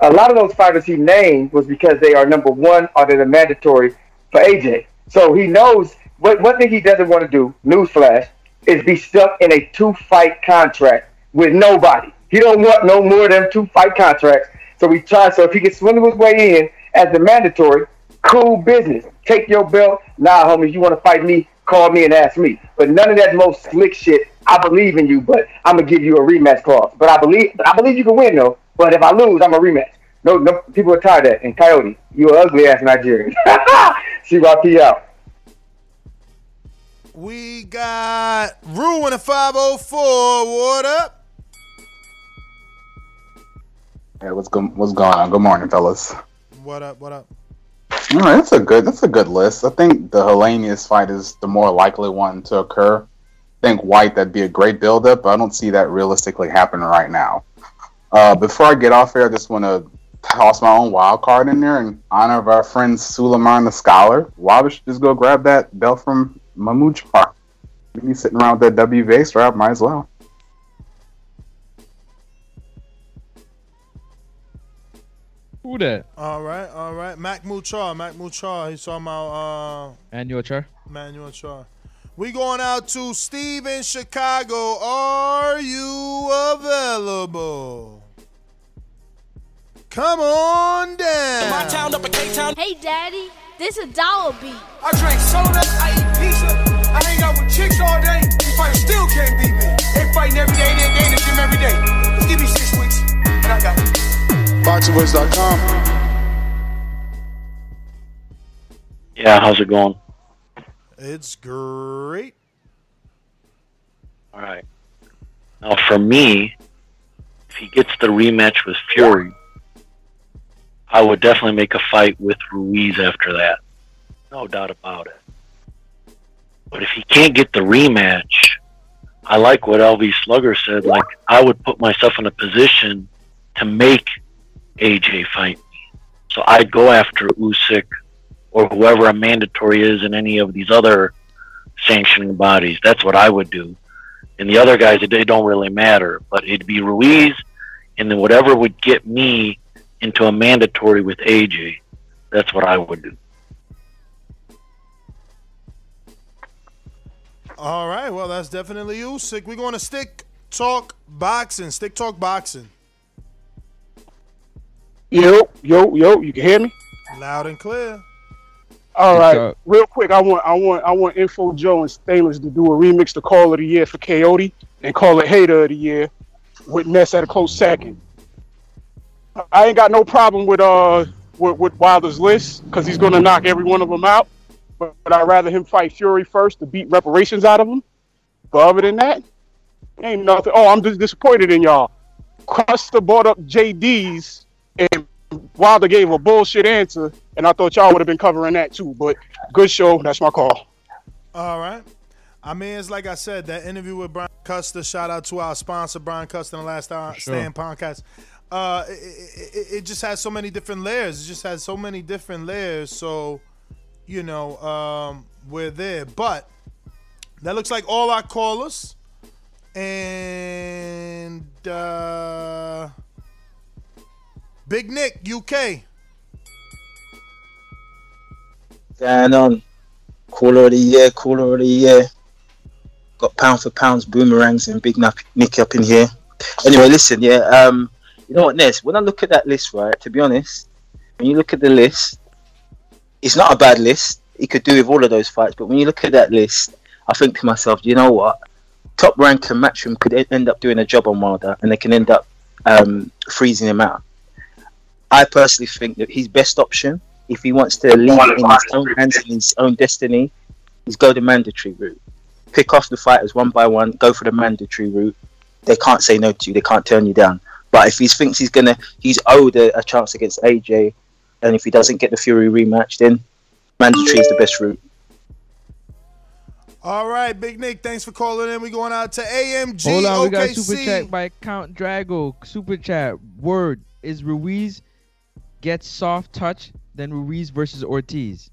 a lot of those fighters he named was because they are number one or they're mandatory for AJ. So he knows what one thing he doesn't want to do. Newsflash is be stuck in a two fight contract with nobody. He don't want no more than two fight contracts. So he tries. So if he can swindle his way in as the mandatory, cool business. Take your belt. Nah, homies, you want to fight me? Call me and ask me. But none of that most slick shit. I believe in you, but I'm gonna give you a rematch clause. But I believe, but I believe you can win though. But if I lose, I'm a rematch. No, no, people are tired of that. And Coyote, you an ugly ass Nigerian. CYP out. We got Ruin a 504. What up? Hey, what's go- what's going on? Good morning, fellas. What up? What up? Right, that's a good that's a good list. I think the Helenius fight is the more likely one to occur. I think Whyte that'd be a great build up, but I don't see that realistically happening right now. Uh, before I get off here, I just want to toss my own wild card in there in honor of our friend Suleiman the Scholar. Wilder should just go grab that belt from Mahmoud Charr. He's sitting around with that WBA strap, might as well. Who that? All right, all right. Mac Muchar, Mac Muchar. He's talking about uh, And your char? Manuel Char. We going out to Steve in Chicago. Are you available? Come on down. Hey, Daddy, this is a dollar beat. I drink soda, I eat pizza, I hang out with chicks all day. These fighters still can't beat me. They fighting every day, they they in the gym every day. Just give me six weeks, and I got it. BoxingVoice.com. Yeah, how's it going? It's great. All right. Now, for me, if he gets the rematch with Fury, I would definitely make a fight with Ruiz after that. No doubt about it. But if he can't get the rematch, I like what LV Slugger said. Like, I would put myself in a position to make AJ fight me. So I'd go after Usyk or whoever a mandatory is in any of these other sanctioning bodies. That's what I would do. And the other guys, they don't really matter. But it'd be Ruiz, and then whatever would get me into a mandatory with AJ, that's what I would do. All right, well, that's definitely Usyk. We're going to stick talk boxing. Stick talk boxing. Yo, yo, yo, you can hear me? Loud and clear. All right, real quick, I want, I want, I want Info Joe and Stainless to do a remix to Call of the Year for Coyote and call it Hater of the Year with Ness at a close second. I ain't got no problem with uh with, with Wilder's list because he's gonna knock every one of them out. But, but I'd rather him fight Fury first to beat reparations out of him. But other than that, ain't nothing. Oh, I'm just disappointed in y'all. Custer brought up JD's and Wilder gave a bullshit answer, and I thought y'all would have been covering that too. But good show. That's my call. All right. I mean, it's like I said, that interview with Brian Custer. Shout out to our sponsor, Brian Custer, the last hour, Sure. Stand Podcast. Uh, it, it, it- it just has so many different layers. It just has so many different layers. So, you know, um, we're there. But that looks like all our callers. And Big Nick, UK. Going on. Caller of the year, caller of the year. Got pound for pounds, boomerangs, and big Nicky up in here. Anyway, listen, yeah. Um, you know what, Ness? When I look at that list, right? To be honest, when you look at the list, it's not a bad list. He could do with all of those fights, but when you look at that list, I think to myself, you know what? Top rank and Matchroom could end up doing a job on Wilder, and they can end up um, freezing him out. I personally think that his best option, if he wants to leave in his own hands and his own destiny, is go the mandatory route. Pick off the fighters one by one, go for the mandatory route. They can't say no to you, they can't turn you down. But if he thinks he's gonna, he's owed a, a chance against AJ, and if he doesn't get the Fury rematch, then mandatory is the best route. All right, Big Nick, thanks for calling in. We're going out to AMG Hold on, we got OKC. super chat by Count Drago. Super chat. Word is Ruiz gets soft touch, then Ruiz versus Ortiz.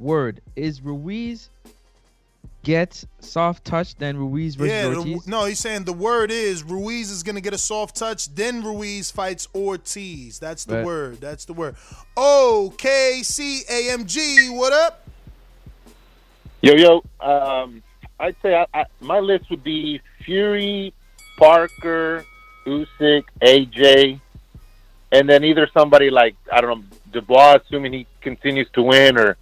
Word is Ruiz gets soft touch, then Ruiz versus Yeah, the, Ortiz. no, he's saying the word is Ruiz is gonna get a soft touch, then Ruiz fights Ortiz. That's the Bet. word. That's the word. OKCAMG, what up? Yo, yo. Um, I'd say I, I, my list would be Fury, Parker, Usyk, AJ, and then either somebody like I don't know Dubois, assuming he continues to win, or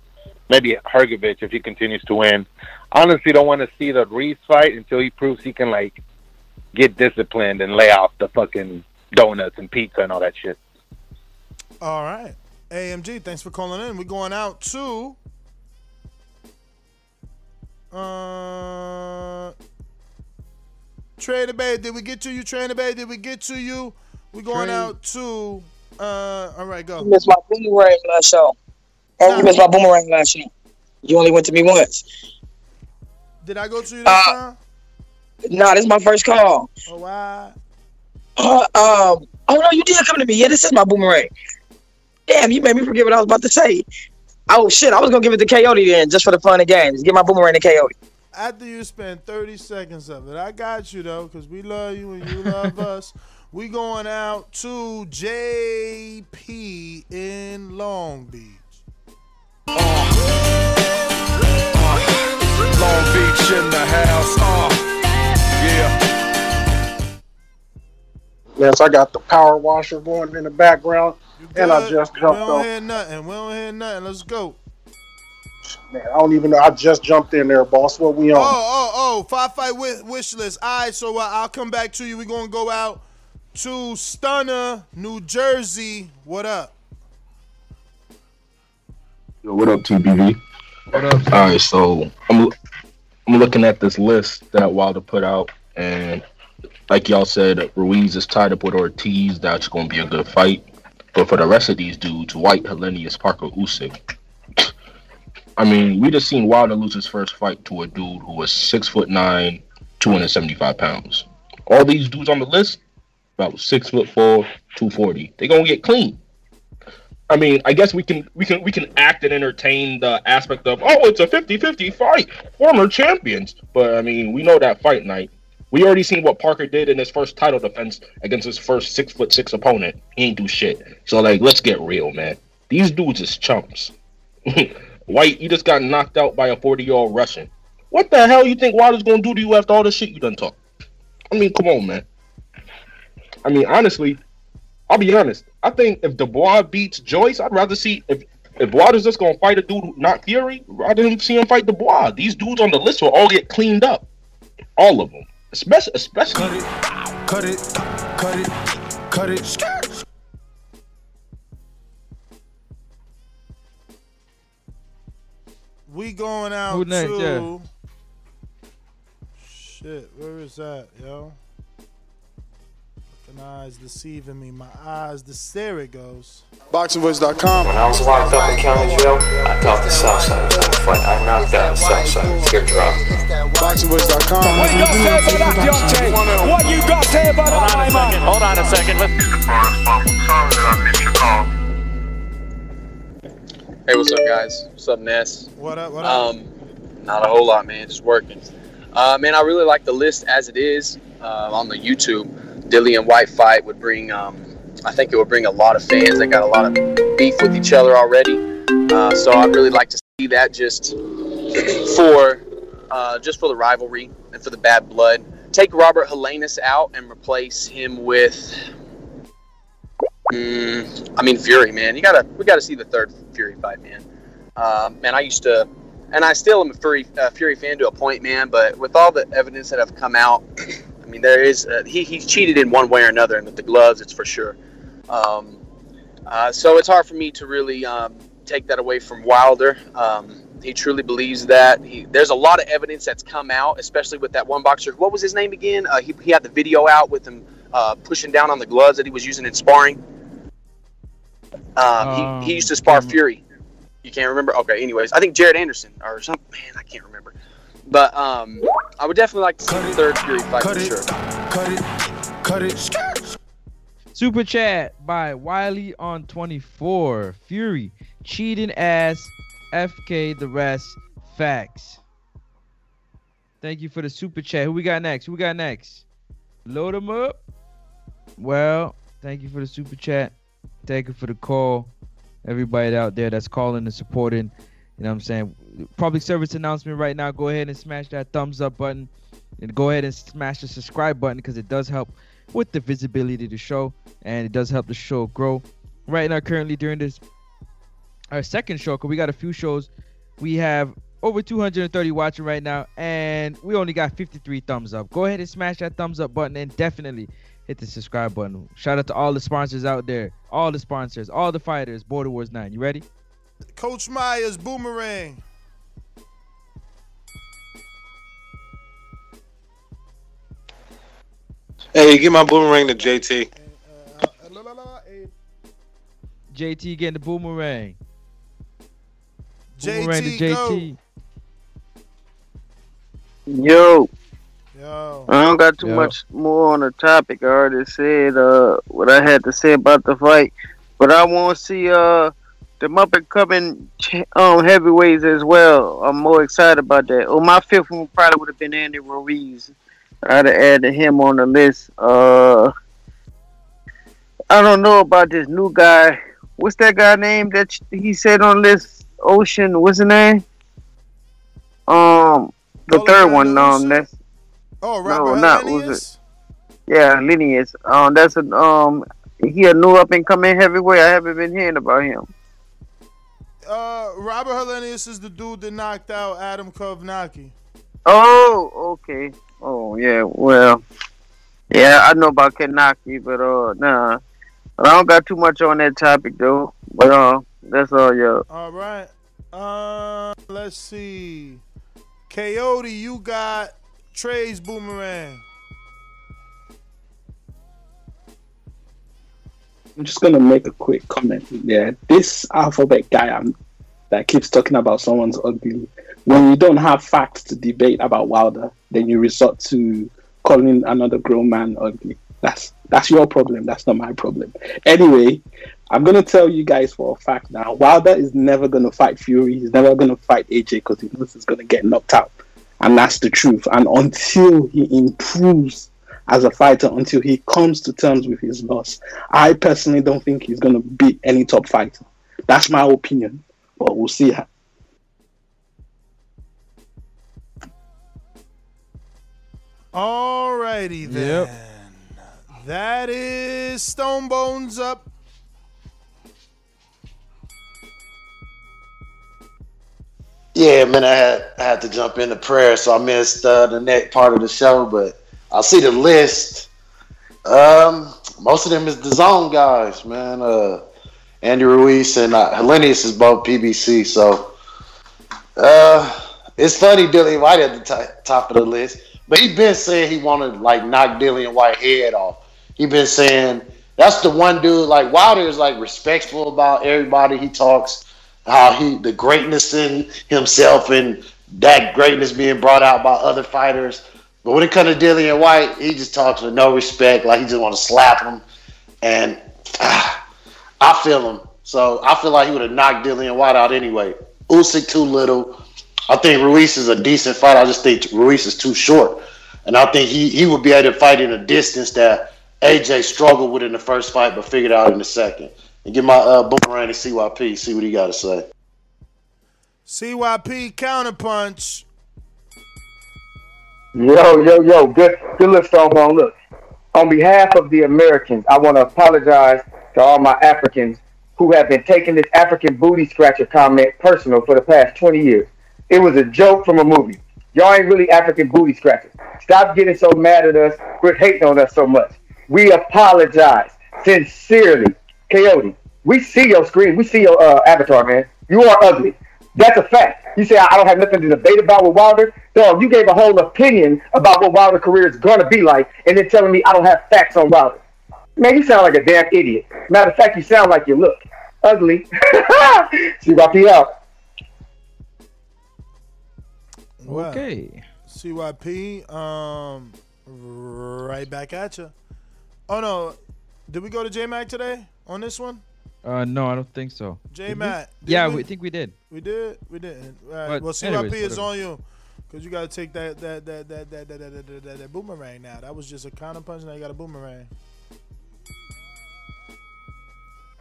maybe Hrgovic if he continues to win. Honestly, don't want to see the Reese fight until he proves he can like get disciplined and lay off the fucking donuts and pizza and all that shit. All right. AMG, thanks for calling in. We're going out to uh Trader Bay. Did we get to you, Trader Bay? Did we get to you? We're going Trade. out to uh all right, go. You missed my boomerang last show. And you missed my boomerang last show. You only went to me once. Did I go to you this time? Nah, this is my first call. Oh wow. Uh, um, oh no, you did come to me. Yeah, this is my boomerang. Damn, you made me forget what I was about to say. Oh shit, I was gonna give it to Coyote then, just for the fun of games. Give my boomerang to Coyote. After you spend 30 seconds of it, I got you though, because we love you and you love us. We going out to JP in Long Beach. Long Beach in the house. Uh, yeah. Yes, I got the power washer going in the background, and I Good. just we jumped don't off. hear nothing. We don't hear nothing. Let's go. Man, I don't even know. I just jumped in there, boss. What we on? Oh, on? oh, oh, five fight wish, wish list. All right, so uh, I'll come back to you. We're going to go out to Stunner, New Jersey. What up? Yo, what up, TBV? What up? All right, so I'm I'm looking at this list that Wilder put out, and like y'all said, Ruiz is tied up with Ortiz. That's going to be a good fight. But for the rest of these dudes, Whyte, Helenius, Parker, Usyk, I mean, we just seen Wilder lose his first fight to a dude who was six foot nine, two hundred seventy five pounds. All these dudes on the list, about six foot four, two forty. They gonna get clean. I mean, I guess we can we can we can act and entertain the aspect of oh, it's a 50-50 fight, former champions. But I mean, we know that fight night. We already seen what Parker did in his first title defense against his first six foot six opponent. He ain't do shit. So like, let's get real, man. These dudes is chumps. Whyte, you just got knocked out by a 40 year old Russian. What the hell you think Wilder's gonna do to you after all the shit you done talk? I mean, come on, man. I mean, honestly, I'll be honest. I think if Dubois beats Joyce, I'd rather see if if Wilder's just gonna fight a dude not Fury, rather than see him fight Dubois. These dudes on the list will all get cleaned up, all of them, especially especially. Cut it, cut it, cut it, skirt. We going out Who next? to shit. Where is that, yo? Fucking eyes deceiving me. My eyes. The there it goes. BoxingVoice.com. When I was locked up in county jail, I thought the South Side was gonna fight. I knocked out South Southside. Teardrop. BoxingVoice.com. What you got to say about that, Deontay? What you got to say about that, my man? Hold on a second. Hey, what's up, guys? What's up, Ness? What up? What up? Um, not a whole lot, man. Just working. Uh, man, I really like the list as it is uh, on the YouTube. Dillian Whyte fight would bring, um, I think it would bring a lot of fans. They got a lot of beef with each other already, uh, so I'd really like to see that just for, uh, just for the rivalry and for the bad blood. Take Robert Helenius out and replace him with. Mm, I mean Fury, man. You gotta we gotta see the third Fury fight, man. Uh, man, I used to, and I still am a Fury uh, Fury fan to a point, man. But with all the evidence that have come out, mean, there is uh, he he's cheated in one way or another, and with the gloves, it's for sure. Um, uh, so it's hard for me to really um, take that away from Wilder. Um, he truly believes that. He, there's a lot of evidence that's come out, especially with that one boxer. What was his name again? Uh, he, he had the video out with him uh, pushing down on the gloves that he was using in sparring. Um, he, he used to spar Fury. You can't remember? Okay. Anyways, I think Jared Anderson or something. man. I can't remember. But um, I would definitely like to see the third Fury fight for sure. Cut it, cut it. Super chat by Wiley on 24. Fury cheating ass. FK the rest. Facts. Thank you for the super chat. Who we got next? Who we got next? Load them up. Well, thank you for the super chat. Thank you for the call. Everybody out there that's calling and supporting. You know what I'm saying? Public service announcement right now. Go ahead and smash that thumbs up button. And go ahead and smash the subscribe button because it does help with the visibility of the show and it does help the show grow. Right now, currently during this our second show, because we got a few shows, we have over 230 watching right now, and we only got 53 thumbs up. Go ahead and smash that thumbs up button and definitely hit the subscribe button. Shout out to all the sponsors out there, all the sponsors, all the fighters. Border Wars 9. You ready? Coach Myers, boomerang. Hey, give my boomerang to JT. JT getting the boomerang. JT, Boomerang to JT. Yo. Yo. I don't got too Yo. much more on the topic. I already said uh, what I had to say about the fight, but I want to see uh, the Muppet coming ch- um, heavyweights as well. I'm more excited about that. Oh, my fifth one probably would have been Andy Ruiz. I'd have added him on the list. Uh, I don't know about this new guy. What's that guy name that he said on this Ocean? What's his name? Um, the third one. Um, that's Oh, no, Robert not was it? Yeah, Linnaeus. Um, that's a um, he a new up and coming heavyweight. I haven't been hearing about him. Uh, Robert Helenius is the dude that knocked out Adam Kownacki. Oh, okay. Oh, yeah. Well, yeah, I know about Kownacki, but uh, nah, I don't got too much on that topic though. But uh, that's all, yo. All right. Uh, let's see. Coyote, you got Trey's boomerang. I'm just gonna make a quick comment. Yeah, this alphabet guy, I'm that keeps talking about someone's ugly. When you don't have facts to debate about Wilder, then you resort to calling another grown man ugly. That's that's your problem. That's not my problem. Anyway, I'm gonna tell you guys for a fact now. Wilder is never gonna fight Fury. He's never gonna fight AJ because he knows he's gonna get knocked out, and that's the truth. And until he improves as a fighter, until he comes to terms with his loss, I personally don't think he's gonna beat any top fighter. That's my opinion, but we'll see. How. Alrighty then. That is Stone Bones up. Yeah, man, I had I had to jump into prayer, so I missed uh, the next part of the show. But I see the list. Um, most of them is the zone guys, man. Uh, Andy Ruiz and uh, Helenius is both PBC, so uh, it's funny Dillian Whyte at the t- top of the list, but he been saying he wanted like knock Dillian Whyte head off. He been saying that's the one dude like Wilder is like respectful about everybody he talks how he the greatness in himself and that greatness being brought out by other fighters. But when it comes to Dillian Whyte, he just talks with no respect, like he just want to slap him. And ah, I feel him. So I feel like he would have knocked Dillian Whyte out anyway. Usyk too little. I think Ruiz is a decent fighter. I just think Ruiz is too short. And I think he, he would be able to fight in a distance that AJ struggled with in the first fight, but figured out in the second. And get my uh, boomerang to CYP, see what he got to say. CYP counterpunch. Yo, yo, yo, good, good look, Stone. Look, on behalf of the Americans, I want to apologize to all my Africans who have been taking this African booty scratcher comment personal for the past 20 years. It was a joke from a movie. Y'all ain't really African booty scratchers. Stop getting so mad at us. Quit hating on us so much. We apologize sincerely. Coyote, we see your screen. We see your uh, avatar, man. You are ugly. That's a fact. You say I don't have nothing to debate about with Wilder. Dog, you gave a whole opinion about what Wilder's career is gonna be like, and then telling me I don't have facts on Wilder. Man, you sound like a damn idiot. Matter of fact, you sound like you look ugly. CYP out. Okay. CYP, um, right back at you. Oh no, did we go to J Mac today on this one? Uh, no, I don't think so. J Did we? Matt. Yeah, we think we did. We did. We didn't. All right. But well, CYP anyways, is whatever. on you, cause you gotta take that that that that that that, that, that, that, that boomerang now. That was just a counter punch. Now you got a boomerang.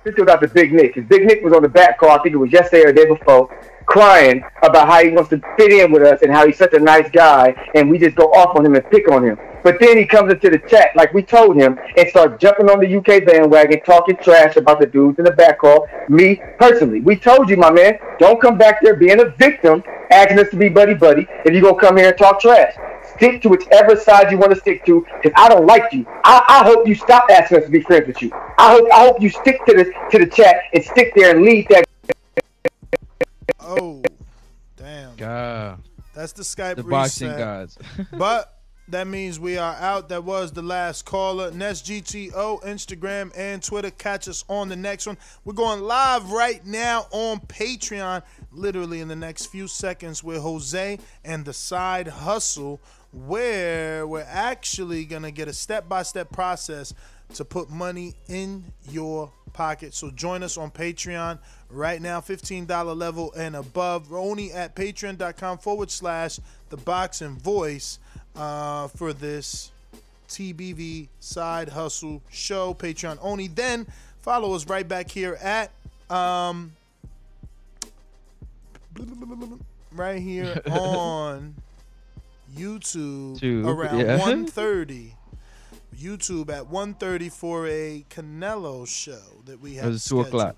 This still got the Big Nick. Big Nick was on the back call, I think it was yesterday or the day before, crying about how he wants to fit in with us and how he's such a nice guy, and we just go off on him and pick on him. But then he comes into the chat, like we told him, and starts jumping on the UK bandwagon, talking trash about the dudes in the back call. Me, personally, we told you, my man, don't come back there being a victim, asking us to be buddy buddy, if you gonna come here and talk trash. Stick to whichever side you want to stick to, because I don't like you. I, I hope you stop asking us to be friends with you. I hope I hope you stick to the to the chat and stick there and lead that. Oh, damn. God. That's the Skype The reset. boxing gods. but that means we are out. That was the last caller. Nest GTO, Instagram and Twitter. Catch us on the next one. We're going live right now on Patreon, literally in the next few seconds with Jose and the Side Hustle, where we're actually gonna get a step-by-step process to put money in your pocket. So join us on Patreon right now, $15 level and above. We're only at patreon.com forward slash the boxing voice uh, for this TBV side hustle show, Patreon only. Then follow us right back here at um right here on YouTube Two, around yeah. 1.30. YouTube at 1.30 for a Canelo show that we have. It was two o'clock.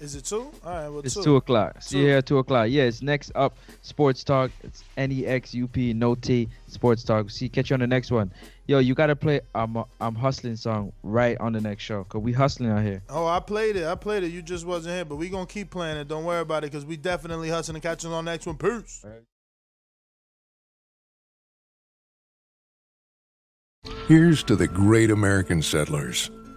Is it two? All right, well, It's two. two o'clock. See you here at two o'clock. Yes, next up, Sports Talk. It's N E X U P no T Sports Talk. See, catch you on the next one. Yo, you gotta play I'm I'm hustling song right on the next show, cause we hustling out here. Oh, I played it. I played it. You just wasn't here, but we gonna keep playing it. Don't worry about it, cause we definitely hustling and catching on the next one. Peace. Here's to the great American settlers,